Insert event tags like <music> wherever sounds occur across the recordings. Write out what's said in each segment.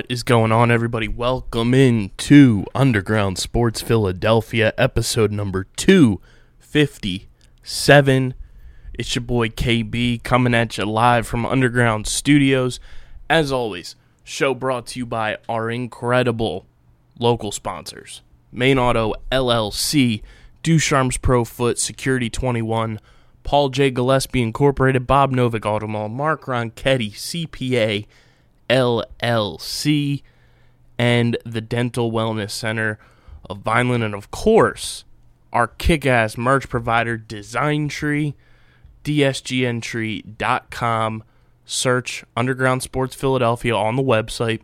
What is going on, everybody? Welcome in to Underground Sports Philadelphia, episode number 257. It's your boy KB coming at you live from Underground Studios. As always, show brought to you by our incredible local sponsors Main Auto LLC, Ducharme's Pro Foot, Security 21, Paul J. Gillespie Incorporated, Bob Novick Automall, Mark Ronchetti, CPA, LLC, and the Dental Wellness Center of Vineland, and of course, our kick ass merch provider, Design Tree, DSGNtree.com. Search Underground Sports Philadelphia on the website.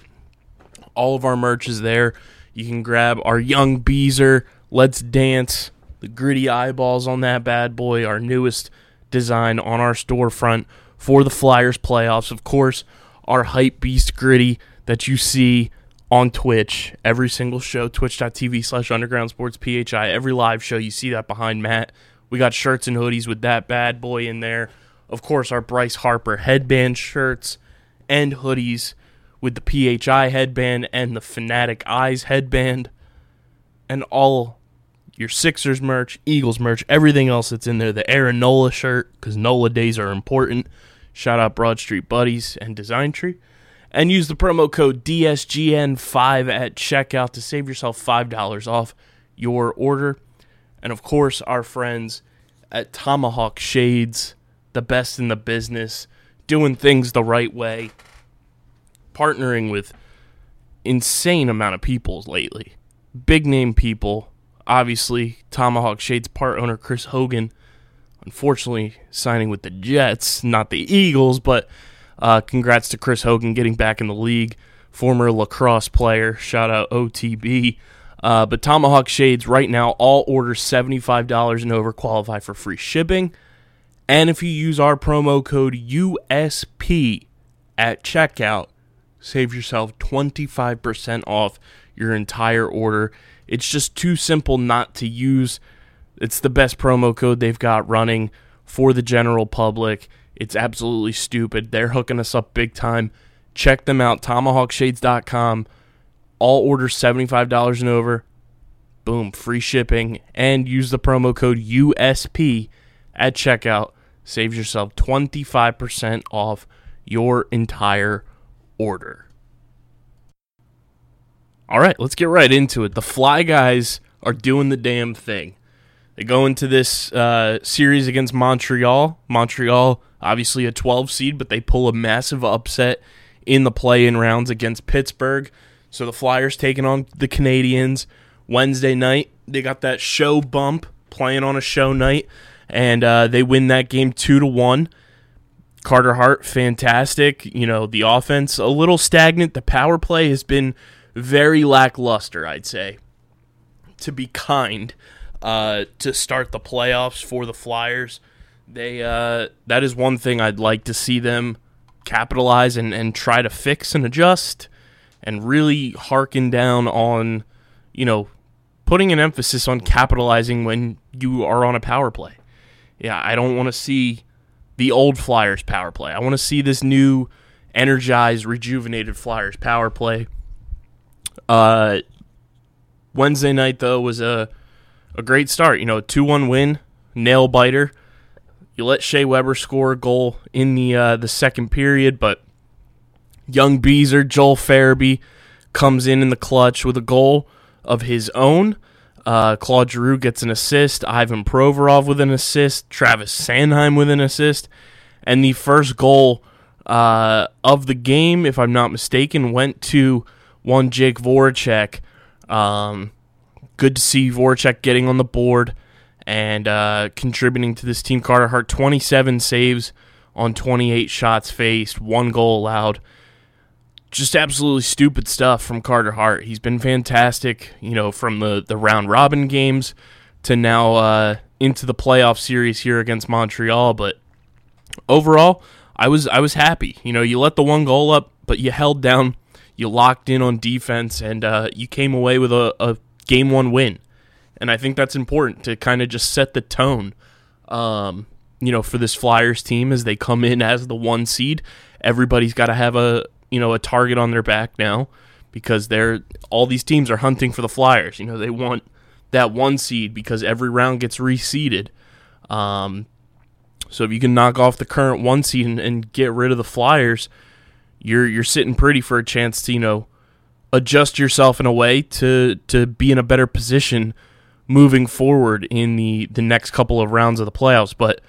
All of our merch is there. You can grab our Young Beezer, Let's Dance, the gritty eyeballs on that bad boy, our newest design on our storefront for the Flyers playoffs. Of course, our Hype Beast gritty that you see on Twitch every single show, twitch.tv slash underground sports PHI. Every live show, you see that behind Matt. We got shirts and hoodies with that bad boy in there. Of course, our Bryce Harper headband shirts and hoodies with the PHI headband and the Fanatic Eyes headband and all your Sixers merch, Eagles merch, everything else that's in there. The Aaron Nola shirt, because Nola days are important. Shout out Broad Street Buddies and Design Tree. And use the promo code DSGN5 at checkout to save yourself $5 off your order. And of course, our friends at Tomahawk Shades, the best in the business, doing things the right way, partnering with insane amount of people lately. Big name people. Obviously, Tomahawk Shades part owner Chris Hogan, unfortunately signing with the Jets, not the Eagles, but uh, congrats to Chris Hogan getting back in the league. Former lacrosse player, shout out OTB. Uh, but Tomahawk Shades right now, all orders $75 and over qualify for free shipping. And if you use our promo code USP at checkout, save yourself 25% off your entire order. It's just too simple not to use. It's the best promo code they've got running for the general public. It's absolutely stupid. They're hooking us up big time. Check them out, tomahawkshades.com. All orders $75 and over. Boom, free shipping. And use the promo code USP at checkout. Saves yourself 25% off your entire order. All right, let's get right into it. The Fly Guys are doing the damn thing. They go into this uh, series against Montreal. Montreal, obviously a 12 seed, but they pull a massive upset in the play in rounds against Pittsburgh. So the Flyers taking on the Canadiens Wednesday night. They got that show bump playing on a show night, and uh, they win that game two to one. Carter Hart, fantastic. You know, the offense a little stagnant. The power play has been very lackluster, I'd say, to be kind, uh, to start the playoffs for the Flyers. They uh, that is one thing I'd like to see them capitalize and, and try to fix and adjust and really harken down on, you know, putting an emphasis on capitalizing when you are on a power play. Yeah, I don't want to see the old Flyers power play. I want to see this new, energized, rejuvenated Flyers power play. Uh, Wednesday night though was a a great start. You know, two one win, nail biter. You let Shea Weber score a goal in the uh, the second period, but young Beezer Joel Farabee comes in in the clutch with a goal of his own. Uh, Claude Giroux gets an assist. Ivan Provorov with an assist. Travis Sanheim with an assist. And the first goal uh, of the game, if I'm not mistaken, went to one Jake Voracek. Um, good to see Voracek getting on the board and uh, contributing to this team. Carter Hart, 27 saves on 28 shots faced, one goal allowed. Just absolutely stupid stuff from Carter Hart. He's been fantastic, you know, from the, the round robin games to now uh, into the playoff series here against Montreal. But overall, I was I was happy. You know, you let the one goal up, but you held down, you locked in on defense, and uh, you came away with a, a game one win. And I think that's important to kind of just set the tone, um, you know, for this Flyers team as they come in as the one seed. Everybody's got to have a you know a target on their back now because they're all these teams are hunting for the Flyers. You know, they want that one seed because every round gets reseeded. Um, so if you can knock off the current one seed and, and get rid of the Flyers, you're you're sitting pretty for a chance to you know adjust yourself in a way to to be in a better position moving forward in the the next couple of rounds of the playoffs. But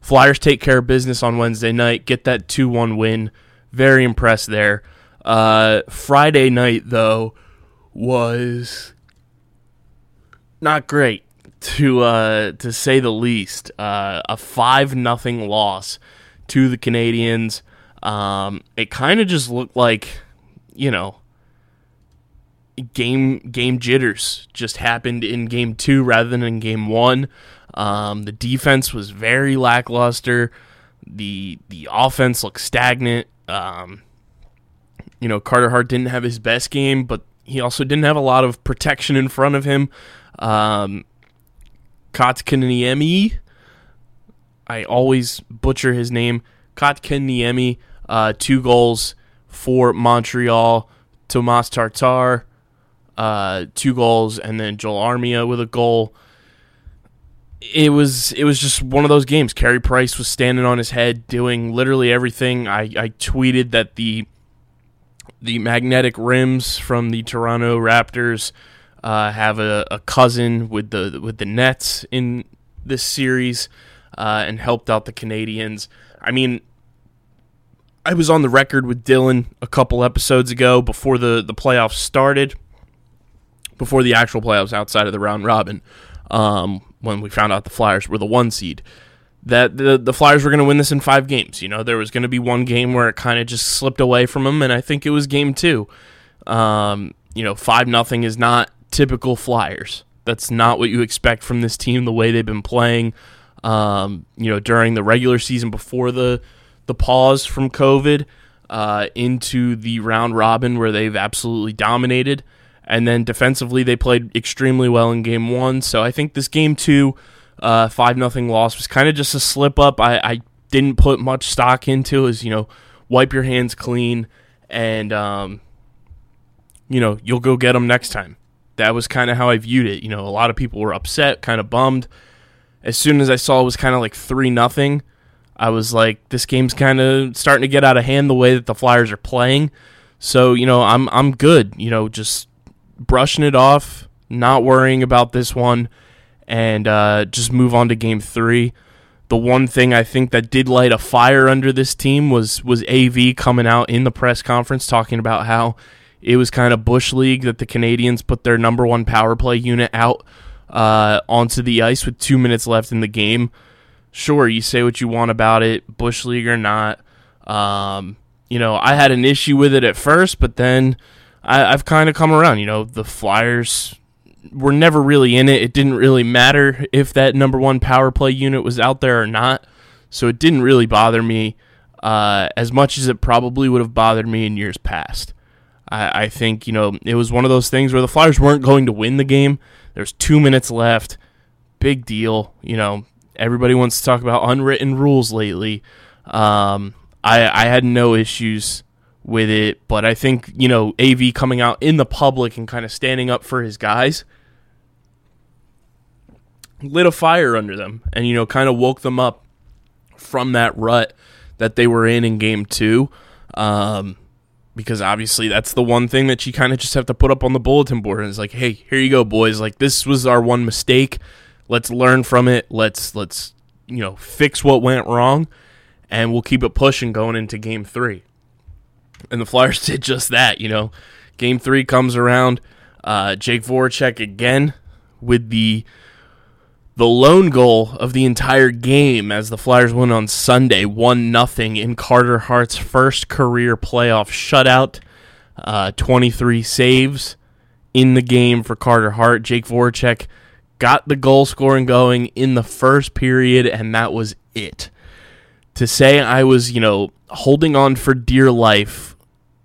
Flyers take care of business on Wednesday night, get that two one win. Very impressed there. Uh, Friday night though was not great to uh, to say the least. Uh, a five nothing loss to the Canadiens. Um, it kind of just looked like, you know, game game jitters just happened in game two rather than in game one. Um, the defense was very lackluster. The the offense looked stagnant. Um, you know, Carter Hart didn't have his best game, but he also didn't have a lot of protection in front of him. Um, Kotkaniemi, I always butcher his name. Kotkaniemi, uh, two goals for Montreal. Tomas Tatar, uh, two goals, and then Joel Armia with a goal. It was it was just one of those games. Carey Price was standing on his head, doing literally everything. I, I tweeted that the the magnetic rims from the Toronto Raptors uh, have a, a cousin with the with the Nets in this series uh, and helped out the Canadiens. I mean, I was on the record with Dylan a couple episodes ago before the, the playoffs started, before the actual playoffs outside of the round robin, um, when we found out the Flyers were the one seed. That the the Flyers were going to win this in five games. You know, there was going to be one game where it kind of just slipped away from them, and I think it was game two. Um, you know, five nothing is not typical Flyers. That's not what you expect from this team. The way they've been playing, um, you know, during the regular season before the the pause from COVID uh, into the round robin where they've absolutely dominated. And then defensively, they played extremely well in game one. So I think this game two, uh, five nothing loss was kind of just a slip up. I, I didn't put much stock into is you know wipe your hands clean and um, you know you'll go get them next time. That was kind of how I viewed it. You know, a lot of people were upset, kind of bummed. As soon as I saw it was kind of like three nothing, I was like, this game's kind of starting to get out of hand the way that the Flyers are playing. So you know, I'm I'm good. You know, just brushing it off, not worrying about this one, and uh, just move on to game three. The one thing I think that did light a fire under this team was was AV coming out in the press conference talking about how it was kind of bush league that the Canadiens put their number one power play unit out uh, onto the ice with two minutes left in the game. Sure, you say what you want about it, bush league or not. Um, you know, I had an issue with it at first, but then I, I've kind of come around. You know, the Flyers were never really in it. It didn't really matter if that number one power play unit was out there or not. So it didn't really bother me uh, as much as it probably would have bothered me in years past. I, I think, you know, it was one of those things where the Flyers weren't going to win the game. There's two minutes left. Big deal. You know, everybody wants to talk about unwritten rules lately. Um, I, I had no issues with it, but I think, you know, AV coming out in the public and kind of standing up for his guys lit a fire under them and, you know, kind of woke them up from that rut that they were in in game two. Um, because obviously that's the one thing that you kind of just have to put up on the bulletin board and it's like, hey, here you go, boys. Like this was our one mistake. Let's learn from it. Let's let's you know fix what went wrong and we'll keep it pushing going into game three. And the Flyers <laughs> did just that, you know. Game three comes around. Uh, Jake Voracek again with the the lone goal of the entire game as the Flyers win on Sunday, one nothing in Carter Hart's first career playoff shutout. Uh, 23 saves in the game for Carter Hart. Jake Voracek got the goal scoring going in the first period, and that was it. To say I was, you know, holding on for dear life,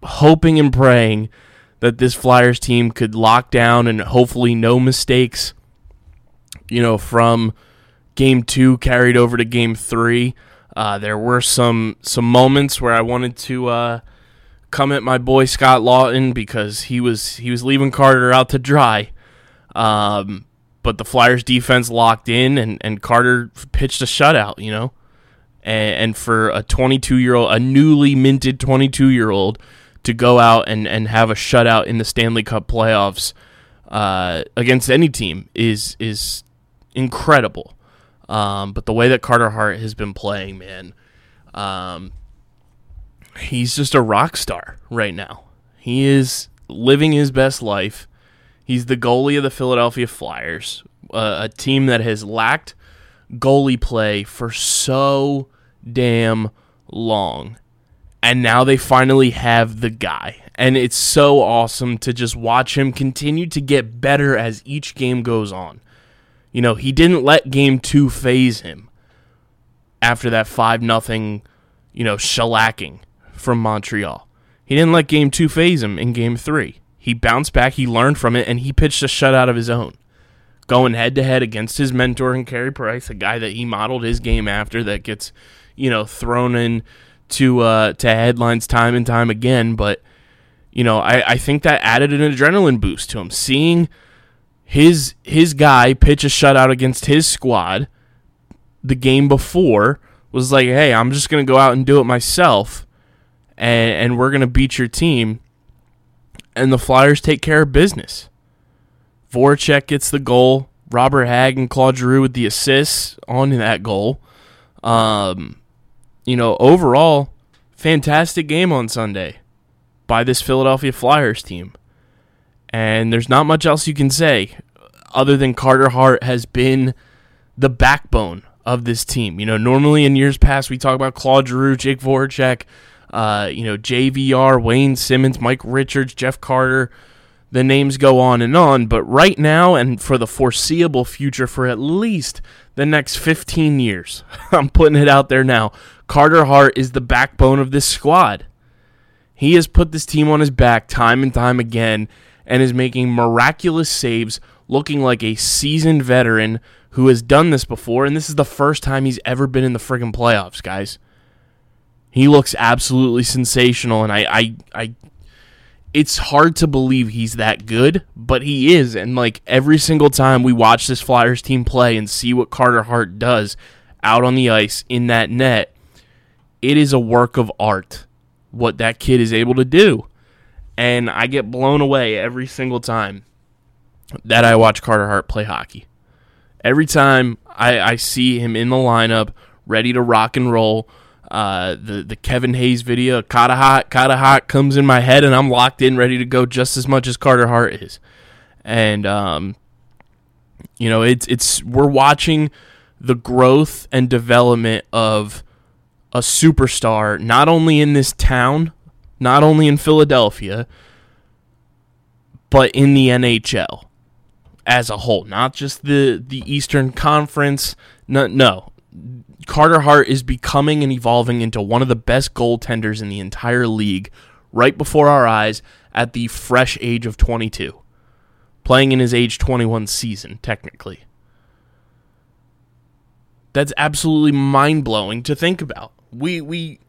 hoping and praying that this Flyers team could lock down and hopefully no mistakes, you know, from game two carried over to game three. Uh, there were some some moments where I wanted to uh, come at my boy Scott Laughton because he was he was leaving Carter out to dry. Um, but the Flyers defense locked in and, and Carter pitched a shutout, you know. And, and for a 22 year old, a newly minted 22 year old, to go out and, and have a shutout in the Stanley Cup playoffs uh, against any team is is incredible. Um, but the way that Carter Hart has been playing, man, um, he's just a rock star right now. He is living his best life. He's the goalie of the Philadelphia Flyers, a team that has lacked goalie play for so damn long. And now they finally have the guy. And it's so awesome to just watch him continue to get better as each game goes on. You know, he didn't let game two phase him after that 5 nothing, you know, shellacking from Montreal. He didn't let game two phase him in game three. He bounced back, he learned from it, and he pitched a shutout of his own. Going head to head against his mentor and Carey Price, a guy that he modeled his game after that gets, you know, thrown in to uh, to headlines time and time again. But, you know, I, I think that added an adrenaline boost to him. Seeing his his guy pitch a shutout against his squad the game before was like, hey, I'm just gonna go out and do it myself and, and we're gonna beat your team. And the Flyers take care of business. Voracek gets the goal. Robert Hagg and Claude Giroux with the assists on that goal. Um, you know, overall, fantastic game on Sunday by this Philadelphia Flyers team. And there's not much else you can say other than Carter Hart has been the backbone of this team. You know, normally in years past we talk about Claude Giroux, Jake Voracek, uh, you know, JVR, Wayne Simmonds, Mike Richards, Jeff Carter. The names go on and on, but right now and for the foreseeable future, for at least the next 15 years, <laughs> I'm putting it out there now. Carter Hart is the backbone of this squad. He has put this team on his back time and time again and is making miraculous saves, looking like a seasoned veteran who has done this before. And this is the first time he's ever been in the friggin' playoffs, guys. He looks absolutely sensational, and I, I, I, it's hard to believe he's that good, but he is. And like every single time we watch this Flyers team play and see what Carter Hart does out on the ice in that net, it is a work of art what that kid is able to do. And I get blown away every single time that I watch Carter Hart play hockey. Every time I, I see him in the lineup, ready to rock and roll, uh, the the Kevin Hayes video, Kata Hot, Kata Hot comes in my head, and I'm locked in, ready to go just as much as Carter Hart is. And um, you know, it's it's we're watching the growth and development of a superstar, not only in this town, not only in Philadelphia, but in the NHL as a whole, not just the the Eastern Conference. No, no. Carter Hart is becoming and evolving into one of the best goaltenders in the entire league right before our eyes at the fresh age of 22. Playing in his age 21 season, technically. That's absolutely mind-blowing to think about. We we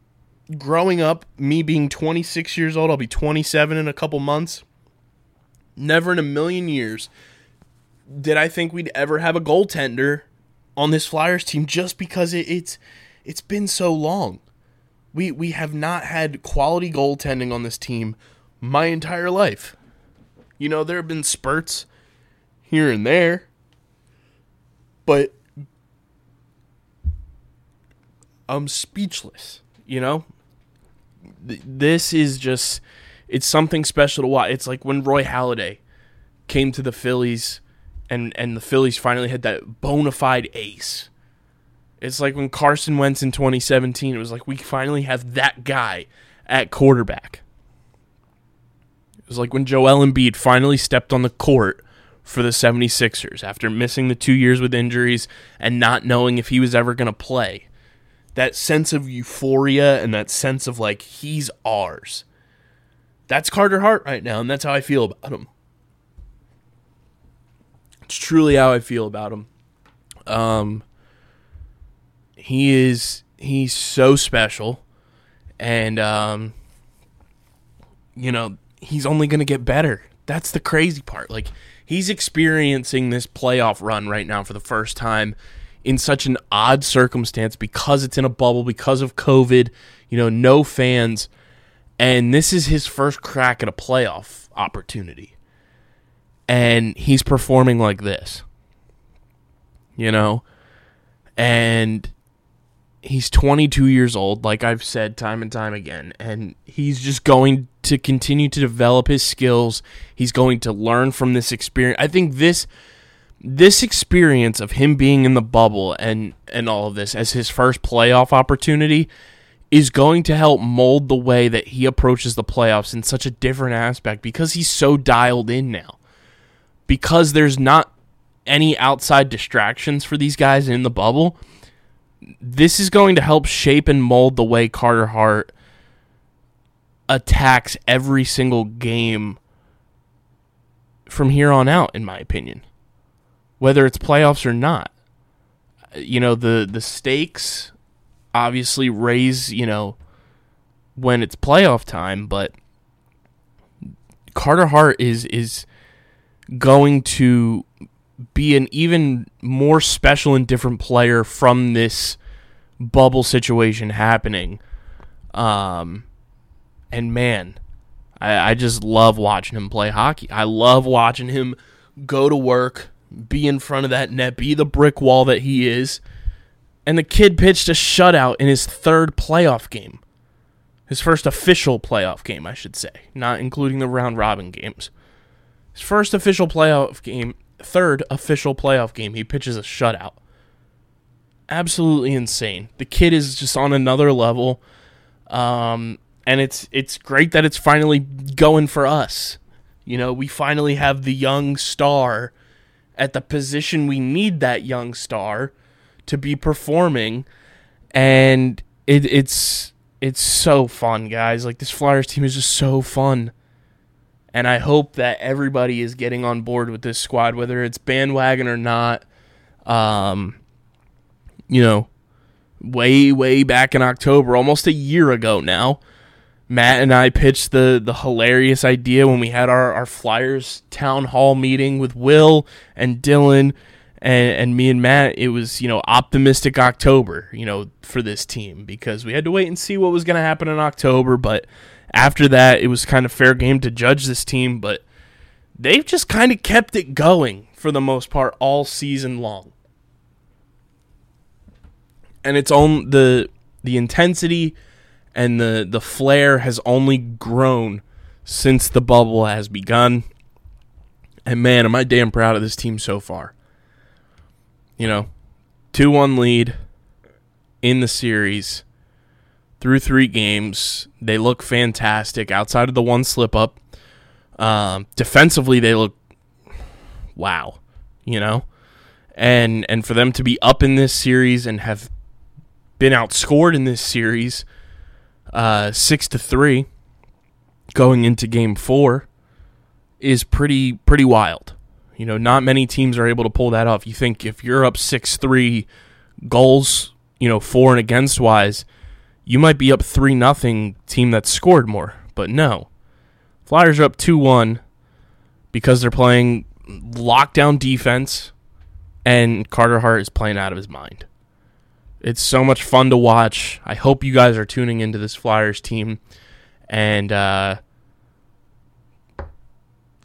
growing up, me being 26 years old, I'll be 27 in a couple months. Never in a million years did I think we'd ever have a goaltender on this Flyers team just because it, it's it's been so long. We we have not had quality goaltending on this team my entire life. You know, there have been spurts here and there, but I'm speechless. You know, this is just it's something special to watch. It's like when Roy Halladay came to the Phillies, and and the Phillies finally had that bona fide ace. It's like when Carson Wentz in 2017. It was like we finally have that guy at quarterback. It was like when Joel Embiid finally stepped on the court for the 76ers after missing the two years with injuries and not knowing if he was ever going to play. That sense of euphoria and that sense of like, he's ours. That's Carter Hart right now, and that's how I feel about him. It's truly how I feel about him. Um, he is he's so special, and um, you know he's only going to get better. That's the crazy part. Like he's experiencing this playoff run right now for the first time in such an odd circumstance because it's in a bubble because of COVID. You know, no fans, and this is his first crack at a playoff opportunity, and he's performing like this. You know, and he's 22 years old like i've said time and time again and he's just going to continue to develop his skills. He's going to learn from this experience. I think this this experience of him being in the bubble and and all of this as his first playoff opportunity is going to help mold the way that he approaches the playoffs in such a different aspect because he's so dialed in now because there's not any outside distractions for these guys in the bubble this is going to help shape and mold the way Carter Hart attacks every single game from here on out, in my opinion. Whether it's playoffs or not. You know, the the stakes obviously raise, you know, when it's playoff time, but Carter Hart is is going to be an even more special and different player from this bubble situation happening. Um, and man, I, I just love watching him play hockey. I love watching him go to work, be in front of that net, be the brick wall that he is. And the kid pitched a shutout in his third playoff game. His first official playoff game, I should say, not including the round robin games. His first official playoff game third official playoff game, he pitches a shutout. Absolutely insane. The kid is just on another level. Um, and it's it's great that it's finally going for us. You know, we finally have the young star at the position we need that young star to be performing and it, it's it's so fun, guys. Like this Flyers team is just so fun and I hope that everybody is getting on board with this squad, whether it's bandwagon or not. Um, you know, way way back in October, almost a year ago now, Matt and I pitched the the hilarious idea when we had our our Flyers town hall meeting with Will and Dylan. And, and me and Matt, it was you know optimistic October, you know, for this team because we had to wait and see what was going to happen in October. But after that, it was kind of fair game to judge this team, but they've just kind of kept it going for the most part all season long. And it's on the the intensity and the the flair has only grown since the bubble has begun. And man, am I damn proud of this team so far. You know, 2-1 lead in the series through three games. They look fantastic outside of the one slip up. Um, defensively, they look wow, you know, and and for them to be up in this series and have been outscored in this series, uh, six to three, going into Game Four, is pretty pretty wild. You know, not many teams are able to pull that off. You think if you're up six three goals, you know, for and against wise you might be up 3 nothing team that scored more. But no. Flyers are up 2 1 because they're playing lockdown defense, and Carter Hart is playing out of his mind. It's so much fun to watch. I hope you guys are tuning into this Flyers team. And uh,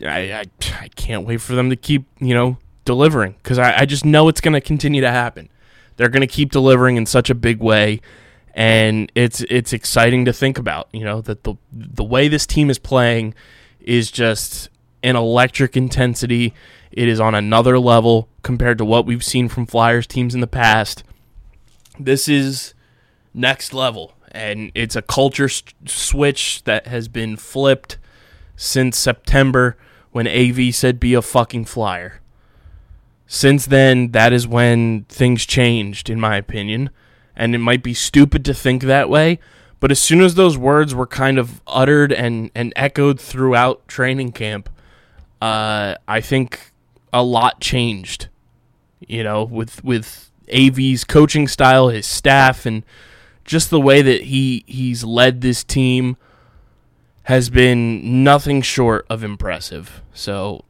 I, I, I can't wait for them to keep, you know, delivering because I, I just know it's going to continue to happen. They're going to keep delivering in such a big way and it's it's exciting to think about. You know that the the way this team is playing is just an electric intensity. It is on another level compared to what we've seen from Flyers teams in the past. This is next level, and it's a culture switch that has been flipped since September when AV said be a fucking flyer. Since then, that is when things changed, in my opinion. And it might be stupid to think that way, but as soon as those words were kind of uttered and, and echoed throughout training camp, uh, I think a lot changed. You know, with with AV's coaching style, his staff, and just the way that he he's led this team has been nothing short of impressive. So,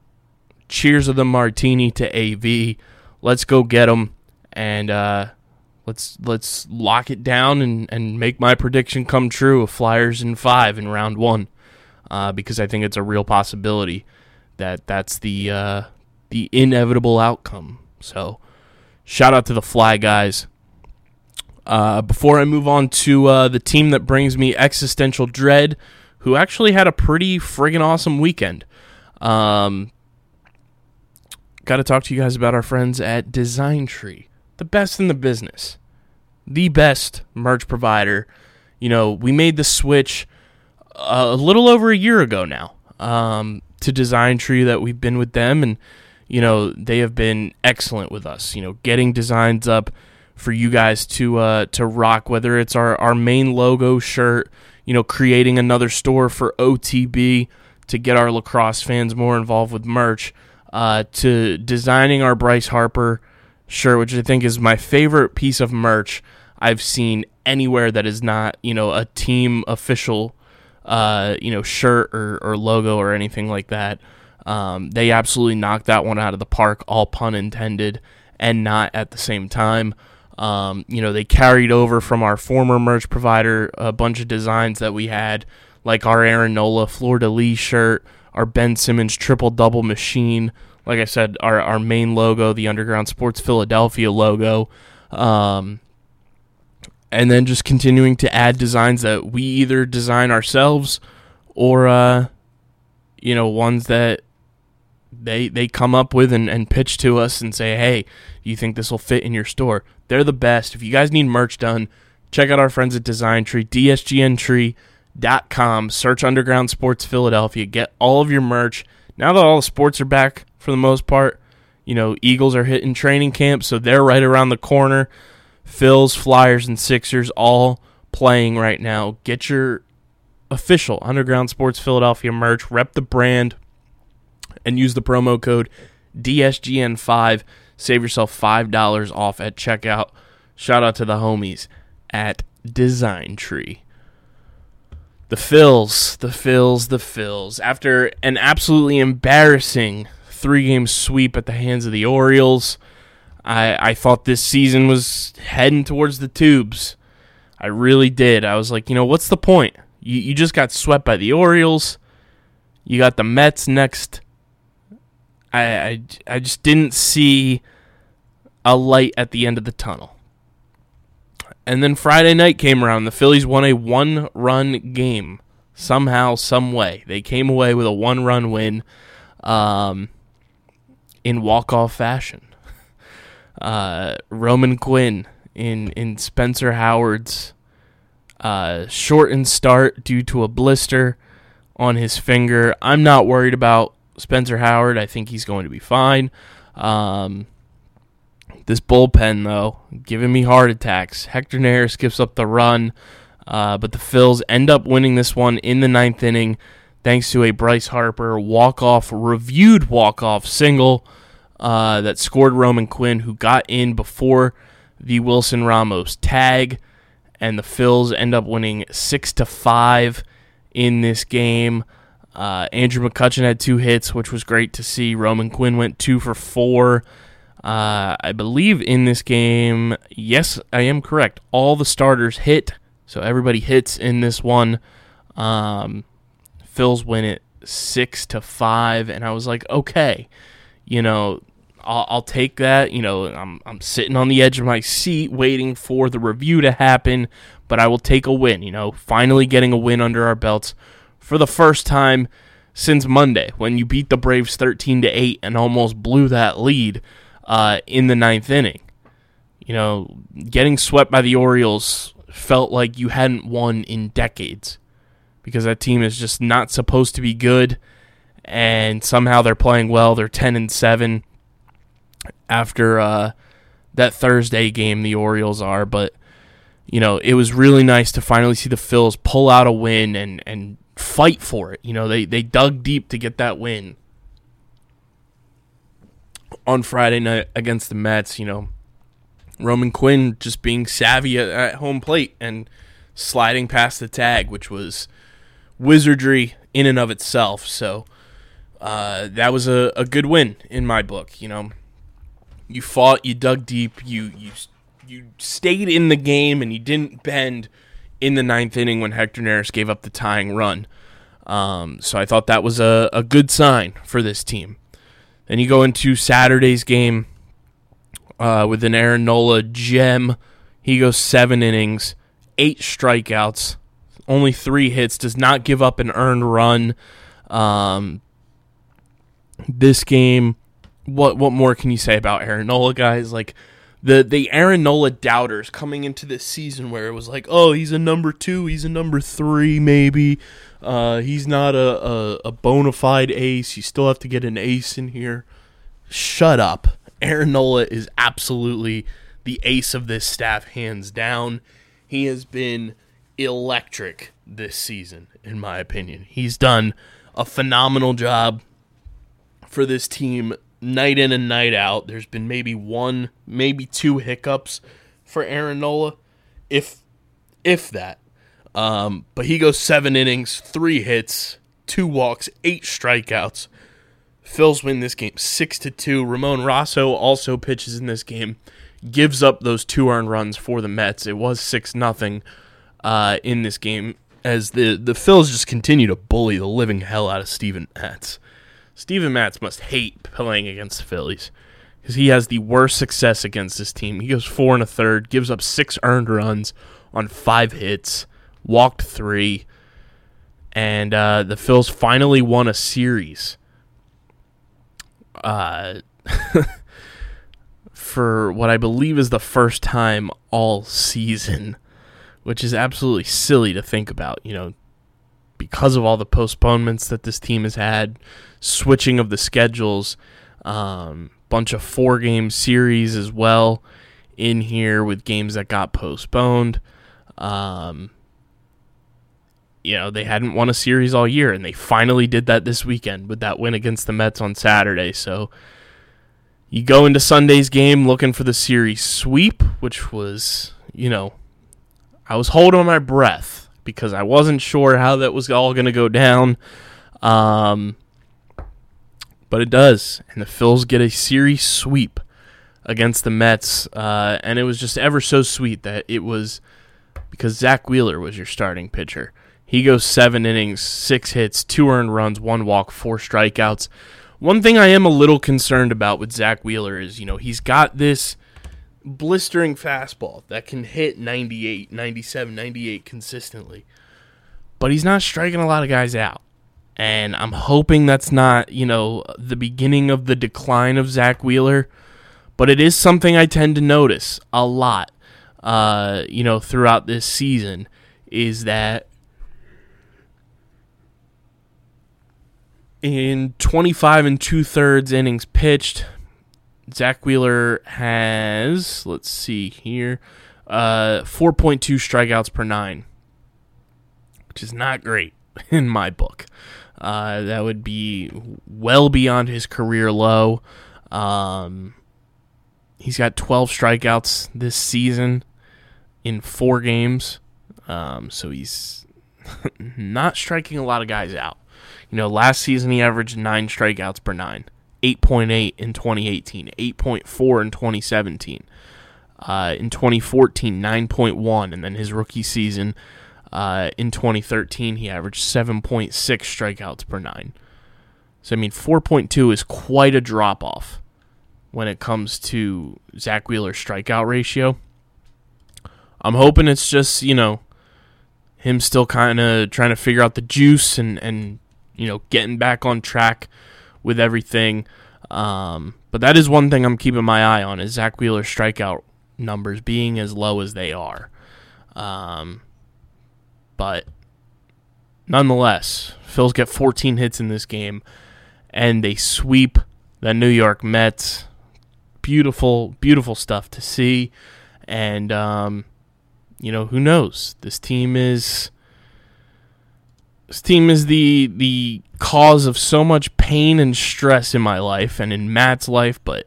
cheers of the martini to AV. Let's go get him and uh, let's let's lock it down and, and make my prediction come true of Flyers in five in round one, uh, because I think it's a real possibility that that's the uh, the inevitable outcome. So, shout out to the Fly guys. Uh, before I move on to uh, the team that brings me existential dread, who actually had a pretty friggin' awesome weekend. Um, Got to talk to you guys about our friends at Design Tree, the best in the business, the best merch provider. You know, we made the switch a little over a year ago now um, to Design Tree that we've been with them, and you know they have been excellent with us. You know, getting designs up for you guys to uh, to rock, whether it's our our main logo shirt, you know, creating another store for OTB to get our lacrosse fans more involved with merch, uh, to designing our Bryce Harper shirt, which I think is my favorite piece of merch I've seen anywhere that is not, you know, a team official, uh, you know, shirt or, or logo or anything like that. Um, they absolutely knocked that one out of the park, all pun intended, and not at the same time. Um, you know, they carried over from our former merch provider a bunch of designs that we had, like our Aaron Nola de Lis shirt, our Ben Simmons triple double machine. Like I said, our, our main logo, the Underground Sports Philadelphia logo. Um, and then just continuing to add designs that we either design ourselves or, uh, you know, ones that they they come up with and, and pitch to us and say, hey, you think this will fit in your store? They're the best. If you guys need merch done, check out our friends at Design Tree, dsgntree.com. Search Underground Sports Philadelphia. Get all of your merch. Now that all the sports are back for the most part, you know, Eagles are hitting training camp, so they're right around the corner. Phil's, Flyers, and Sixers all playing right now. Get your official Underground Sports Philadelphia merch. Rep the brand and use the promo code DSGN5. Save yourself $5 off at checkout. Shout out to the homies at Design Tree. The Phils, the Phils, the Phils. After an absolutely embarrassing three game sweep at the hands of the Orioles, I, I thought this season was heading towards the tubes. I really did. I was like, you know, what's the point? You, you just got swept by the Orioles. You got the Mets next. I, I, I just didn't see a light at the end of the tunnel. And then Friday night came around. The Phillies won a one run game. Somehow, some way. They came away with a one run win um, in walk off fashion. Uh, Roman Quinn in, in Spencer Howard's uh, shortened start due to a blister on his finger. I'm not worried about Spencer Howard. I think he's going to be fine. Um, this bullpen, though, giving me heart attacks. Hector Neris gives up the run, uh, but the Phils end up winning this one in the ninth inning thanks to a Bryce Harper walk-off, reviewed walk-off single uh, that scored Roman Quinn, who got in before the Wilson Ramos tag, and the Phils end up winning six to five in this game. Uh, Andrew McCutchen had two hits, which was great to see. Roman Quinn went two for four. Uh, I believe in this game, yes, I am correct. All the starters hit, so everybody hits in this one. Um, Phil's win it six to five, and I was like, okay, you know, I'll, I'll take that. You know, I'm I'm sitting on the edge of my seat waiting for the review to happen, but I will take a win. You know, finally getting a win under our belts for the first time since Monday when you beat the Braves 13 to eight and almost blew that lead uh, in the ninth inning. You know, getting swept by the Orioles felt like you hadn't won in decades because that team is just not supposed to be good and somehow they're playing well. They're 10 and 7 after uh, that Thursday game the Orioles are, but you know, it was really nice to finally see the Phils pull out a win and and fight for it. You know, they they dug deep to get that win on Friday night against the Mets, you know, Roman Quinn just being savvy at, at home plate and sliding past the tag, which was wizardry in and of itself. So uh, that was a, a good win in my book. You know, you fought, you dug deep, you you you stayed in the game, and you didn't bend in the ninth inning when Hector Neris gave up the tying run. Um, so I thought that was a, a good sign for this team. Then you go into Saturday's game uh, with an Aaron Nola gem. He goes seven innings, eight strikeouts, only three hits, does not give up an earned run. Um, this game, what what more can you say about Aaron Nola, guys? Like the the Aaron Nola doubters coming into this season where it was like, oh, he's a number two, he's a number three, maybe. Uh, he's not a, a, a bona fide ace. You still have to get an ace in here. Shut up. Aaron Nola is absolutely the ace of this staff, hands down. He has been electric this season, in my opinion. He's done a phenomenal job for this team night in and night out. There's been maybe one, maybe two hiccups for Aaron Nola, if if that. Um, but he goes seven innings, three hits, two walks, eight strikeouts. Phil's win this game six to two. Ramon Rosso also pitches in this game, gives up those two earned runs for the Mets. It was six nothing uh, in this game as the the Phils just continue to bully the living hell out of Steven Matz. Steven Matz must hate playing against the Phillies because he has the worst success against this team. He goes four and a third, gives up six earned runs on five hits, walked three, and uh, the Phils finally won a series. Uh, <laughs> for what I believe is the first time all season, which is absolutely silly to think about. You know, because of all the postponements that this team has had, switching of the schedules, um, bunch of four game series as well in here with games that got postponed. Um, you know, they hadn't won a series all year, and they finally did that this weekend with that win against the Mets on Saturday. So you go into Sunday's game looking for the series sweep, which was, you know, I was holding my breath because I wasn't sure how that was all going to go down. Um, but it does, and the Phils get a series sweep against the Mets, uh, and it was just ever so sweet that it was because Zack Wheeler was your starting pitcher. He goes seven innings, six hits, two earned runs, one walk, four strikeouts. One thing I am a little concerned about with Zack Wheeler is, you know, he's got this blistering fastball that can hit 98, 97, 98 consistently. But he's not striking a lot of guys out. And I'm hoping that's not, you know, the beginning of the decline of Zack Wheeler. But it is something I tend to notice a lot, uh, you know, throughout this season is that in 25 and two thirds innings pitched, Zack Wheeler has, let's see here, uh, 4.2 strikeouts per nine, which is not great <laughs> in my book. Uh, that would be well beyond his career low. Um, he's got 12 strikeouts this season in four games. Um, so he's <laughs> not striking a lot of guys out. You know, last season he averaged nine strikeouts per nine, 8.8 in 2018, 8.4 in 2017. Uh, in 2014, 9.1, and then his rookie season uh, in 2013, he averaged 7.6 strikeouts per nine. So, I mean, 4.2 is quite a drop off when it comes to Zack Wheeler's strikeout ratio. I'm hoping it's just, you know, him still kind of trying to figure out the juice and, and, you know, getting back on track with everything. Um, but that is one thing I'm keeping my eye on is Zack Wheeler's strikeout numbers being as low as they are. Um, but nonetheless, Phil's get 14 hits in this game, and they sweep the New York Mets. Beautiful, beautiful stuff to see, and um, you know who knows? This team is this team is the the cause of so much pain and stress in my life and in Matt's life, but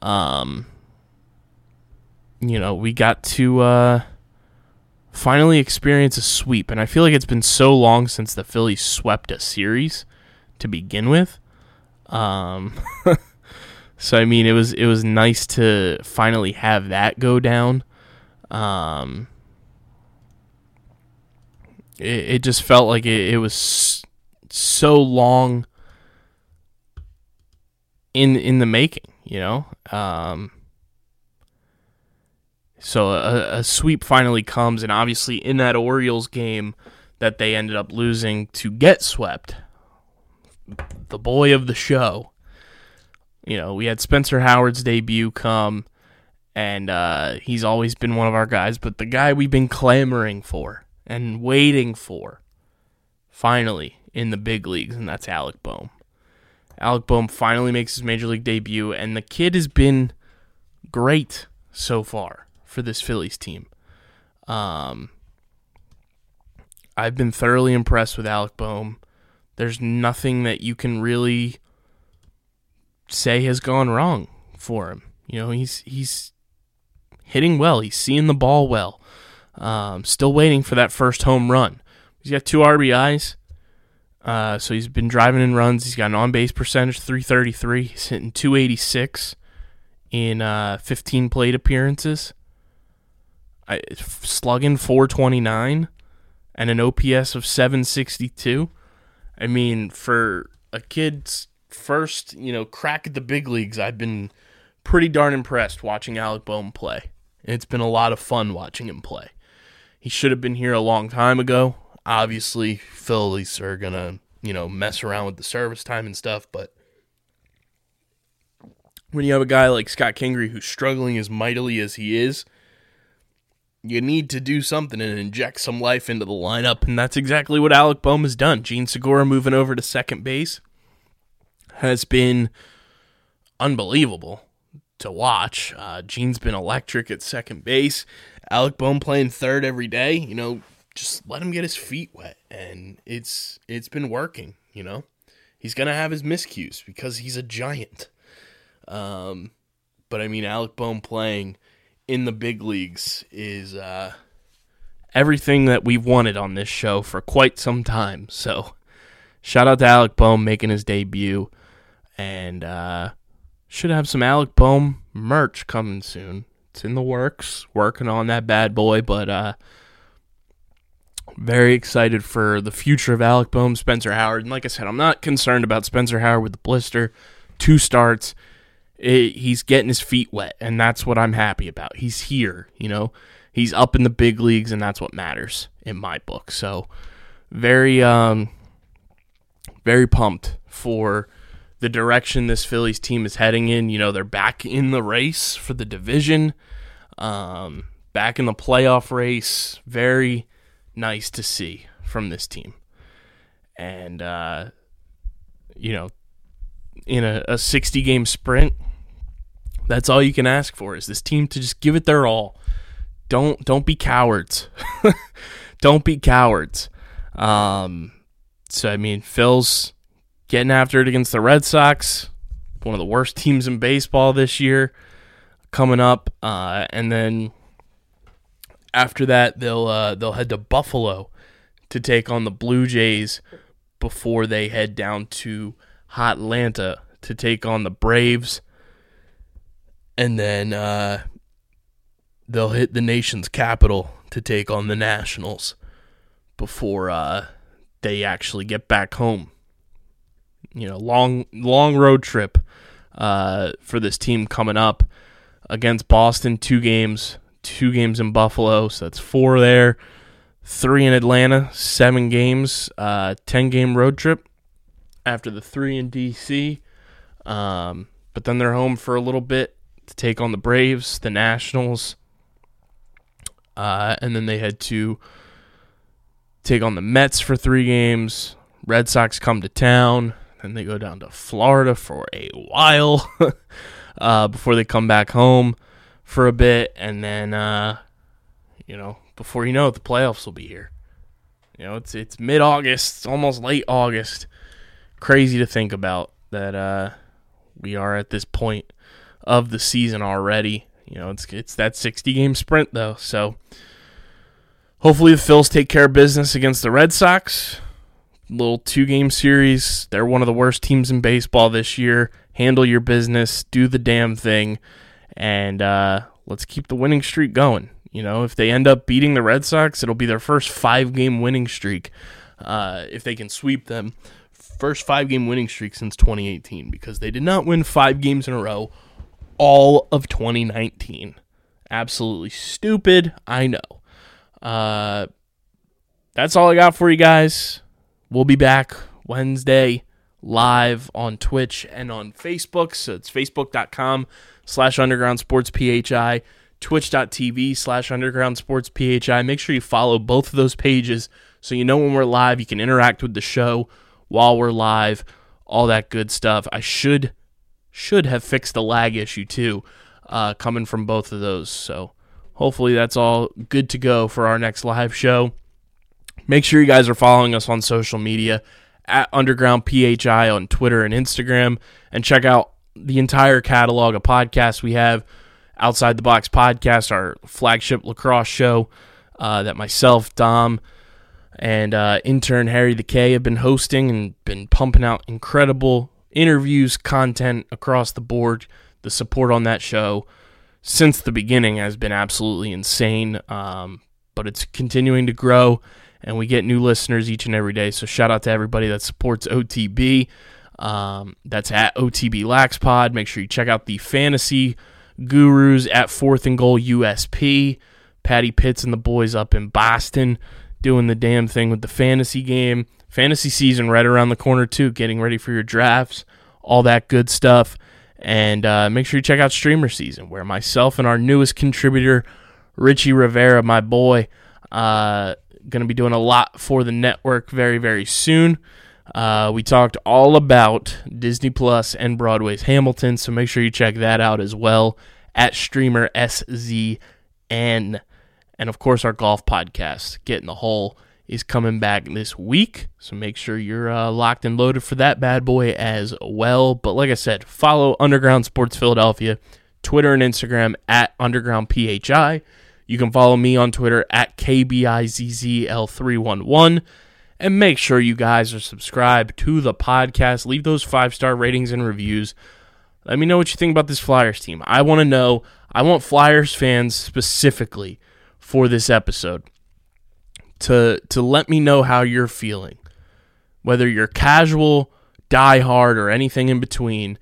um, you know we got to uh, finally experience a sweep, and I feel like it's been so long since the Phillies swept a series to begin with. Um, <laughs> so I mean, it was it was nice to finally have that go down. Um, it, it just felt like it, it was so long in in the making, you know. Um, so a, a sweep finally comes, and obviously in that Orioles game that they ended up losing to get swept, the boy of the show. You know, we had Spencer Howard's debut come, and uh, he's always been one of our guys, but the guy we've been clamoring for and waiting for, finally in the big leagues, and that's Alec Bohm. Alec Bohm finally makes his major league debut, and the kid has been great so far for this Phillies team. Um, I've been thoroughly impressed with Alec Bohm. There's nothing that you can really say has gone wrong for him. You know, he's he's hitting well. He's seeing the ball well. Um, still waiting for that first home run. He's got two RBIs. Uh, so he's been driving in runs. He's got an on base percentage 333. He's hitting 286 in uh, 15 plate appearances. I, slugging 429 and an OPS of 762. I mean, for a kid's first, you know, crack at the big leagues, I've been pretty darn impressed watching Alec Bohm play. It's been a lot of fun watching him play. He should have been here a long time ago. Obviously, Phillies are gonna, you know, mess around with the service time and stuff, but when you have a guy like Scott Kingery who's struggling as mightily as he is, you need to do something and inject some life into the lineup, and that's exactly what Alec Bohm has done. Jean Segura moving over to second base has been unbelievable to watch. Uh, Jean's been electric at second base. Alec Bohm playing third every day. You know, just let him get his feet wet, and it's it's been working. You know, he's gonna have his miscues because he's a giant. Um, but I mean, Alec Bohm playing in the big leagues is uh, everything that we've wanted on this show for quite some time. So, shout out to Alec Bohm making his debut, and uh, should have some Alec Bohm merch coming soon. It's in the works, working on that bad boy, but uh, very excited for the future of Alec Bohm, Spencer Howard, and like I said, I'm not concerned about Spencer Howard with the blister, two starts it, he's getting his feet wet, and that's what I'm happy about. He's here, you know, he's up in the big leagues, and that's what matters in my book. So, very, um, very pumped for the direction this Phillies team is heading in. You know, they're back in the race for the division, um, back in the playoff race. Very nice to see from this team, and uh, you know, in a, a 60 game sprint that's all you can ask for is this team to just give it their all. Don't don't be cowards. <laughs> don't be cowards. Um, so I mean, Phil's getting after it against the Red Sox, one of the worst teams in baseball this year, coming up, uh, and then after that they'll uh, they'll head to Buffalo to take on the Blue Jays before they head down to Atlanta to take on the Braves and then uh, they'll hit the nation's capital to take on the Nationals before uh, they actually get back home. You know, long long road trip uh, for this team coming up against Boston. Two games, two games in Buffalo, so that's four there. Three in Atlanta, seven games, uh, ten game road trip after the three in DC. Um, but then they're home for a little bit to take on the Braves, the Nationals, uh, and then they head to take on the Mets for three games. Red Sox come to town, and they go down to Florida for a while <laughs> uh, before they come back home for a bit, and then uh, you know before you know it, the playoffs will be here. You know, it's it's mid August, almost late August. Crazy to think about that uh, we are at this point of the season already. You know, it's it's that 60 game sprint though. So hopefully the Phils take care of business against the Red Sox. Little two game series. They're one of the worst teams in baseball this year. Handle your business, do the damn thing, and uh, let's keep the winning streak going. You know, if they end up beating the Red Sox, it'll be their first five game winning streak. Uh, if they can sweep them, first five game winning streak since 2018 because they did not win five games in a row all of 2019. Absolutely stupid. I know. Uh, that's all I got for you guys. We'll be back Wednesday live on Twitch and on Facebook. So it's facebook.com slash underground sports PHI, twitch.tv slash underground sports PHI. Make sure you follow both of those pages so you know when we're live. You can interact with the show while we're live, all that good stuff. I should should have fixed the lag issue too, uh, coming from both of those. So hopefully that's all good to go for our next live show. Make sure you guys are following us on social media at Underground PHI on Twitter and Instagram, and check out the entire catalog of podcasts we have. Outside the Box podcast, our flagship lacrosse show uh, that myself, Dom, and uh, intern Harry the K have been hosting and been pumping out incredible interviews, content across the board. The support on that show since the beginning has been absolutely insane, um, but it's continuing to grow, and we get new listeners each and every day. So shout out to everybody that supports OTB. Um, that's at OTB Lax Pod. Make sure you check out the fantasy gurus at Fourth and Goal USP. Patty Pitts and the boys up in Boston doing the damn thing with the fantasy game. Fantasy season right around the corner, too. Getting ready for your drafts, all that good stuff. And uh, make sure you check out Streamer Season, where myself and our newest contributor, Richie Rivera, my boy, uh, going to be doing a lot for the network very, very soon. Uh, we talked all about Disney Plus and Broadway's Hamilton, so make sure you check that out as well at Streamer SZN. And of course, our golf podcast, Getting the Hole, is coming back this week. So make sure you're uh, locked and loaded for that bad boy as well. But like I said, follow Underground Sports Philadelphia, Twitter and Instagram at Underground PHI. You can follow me on Twitter at KBIZZL311. And make sure you guys are subscribed to the podcast. Leave those five star ratings and reviews. Let me know what you think about this Flyers team. I want to know. I want Flyers fans specifically for this episode to to let me know how you're feeling. Whether you're casual, diehard, or anything in between,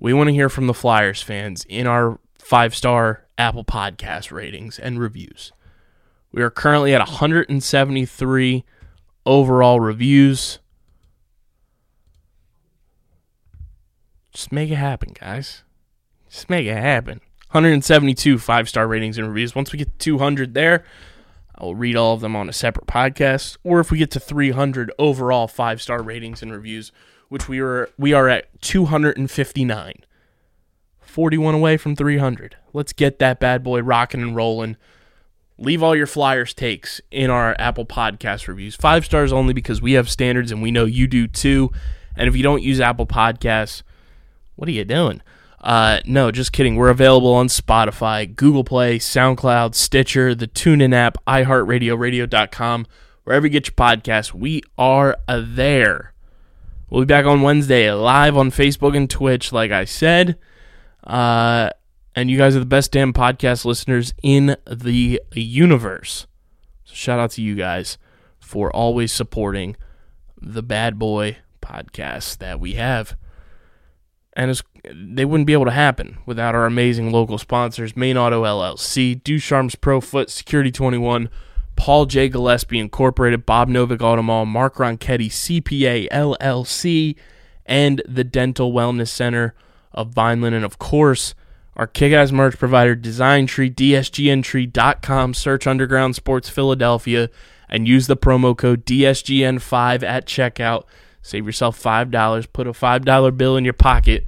we want to hear from the Flyers fans in our five star Apple Podcast ratings and reviews. We are currently at 173 overall reviews. Just make it happen, guys. Just make it happen. 172 five star ratings and reviews. Once we get to 200 there, I will read all of them on a separate podcast. Or if we get to 300 overall five star ratings and reviews, which we are we are at 259, 41 away from 300. Let's get that bad boy rocking and rolling. Leave all your Flyers takes in our Apple Podcast reviews. Five stars only because we have standards and we know you do too. And if you don't use Apple Podcasts, what are you doing? Uh, no, just kidding. We're available on Spotify, Google Play, SoundCloud, Stitcher, the TuneIn app, iHeartRadio, Radio.com, wherever you get your podcasts. We are there. We'll be back on Wednesday, live on Facebook and Twitch, like I said. Uh, and you guys are the best damn podcast listeners in the universe. So shout out to you guys for always supporting the bad boy podcast that we have. and they wouldn't be able to happen without our amazing local sponsors Main Auto LLC, Ducharme's Pro Foot, Security 21, Paul J. Gillespie Incorporated, Bob Novick Automall, Mark Ronchetti CPA LLC, and the Dental Wellness Center of Vineland, and of course, our kick-ass merch provider Design Tree, DSGNtree.com. Search Underground Sports Philadelphia and use the promo code DSGN5 at checkout. Save yourself $5. Put a $5 bill in your pocket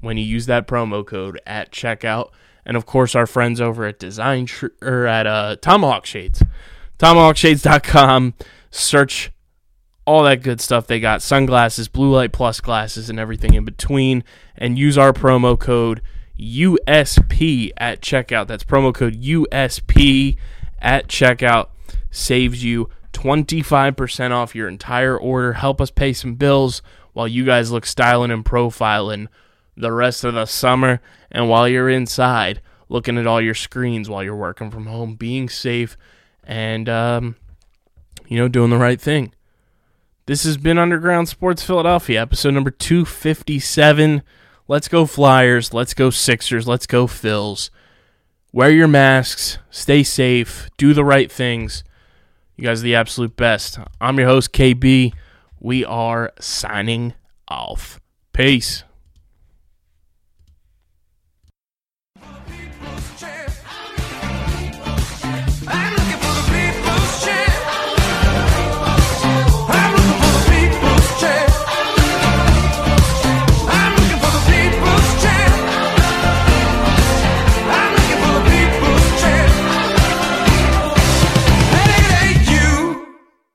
when you use that promo code at checkout. And of course, our friends over at Design Tr- or at uh, Tomahawk Shades, TomahawkShades.com. Search all that good stuff they got sunglasses, blue light plus glasses, and everything in between. And use our promo code USP at checkout. That's promo code USP at checkout. Saves you 25% off your entire order. Help us pay some bills while you guys look styling and profiling the rest of the summer. And while you're inside, looking at all your screens while you're working from home, being safe and, um, you know, doing the right thing. This has been Underground Sports Philadelphia, episode number 257. Let's go Flyers. Let's go Sixers. Let's go Phils. Wear your masks. Stay safe. Do the right things. You guys are the absolute best. I'm your host, KB. We are signing off. Peace.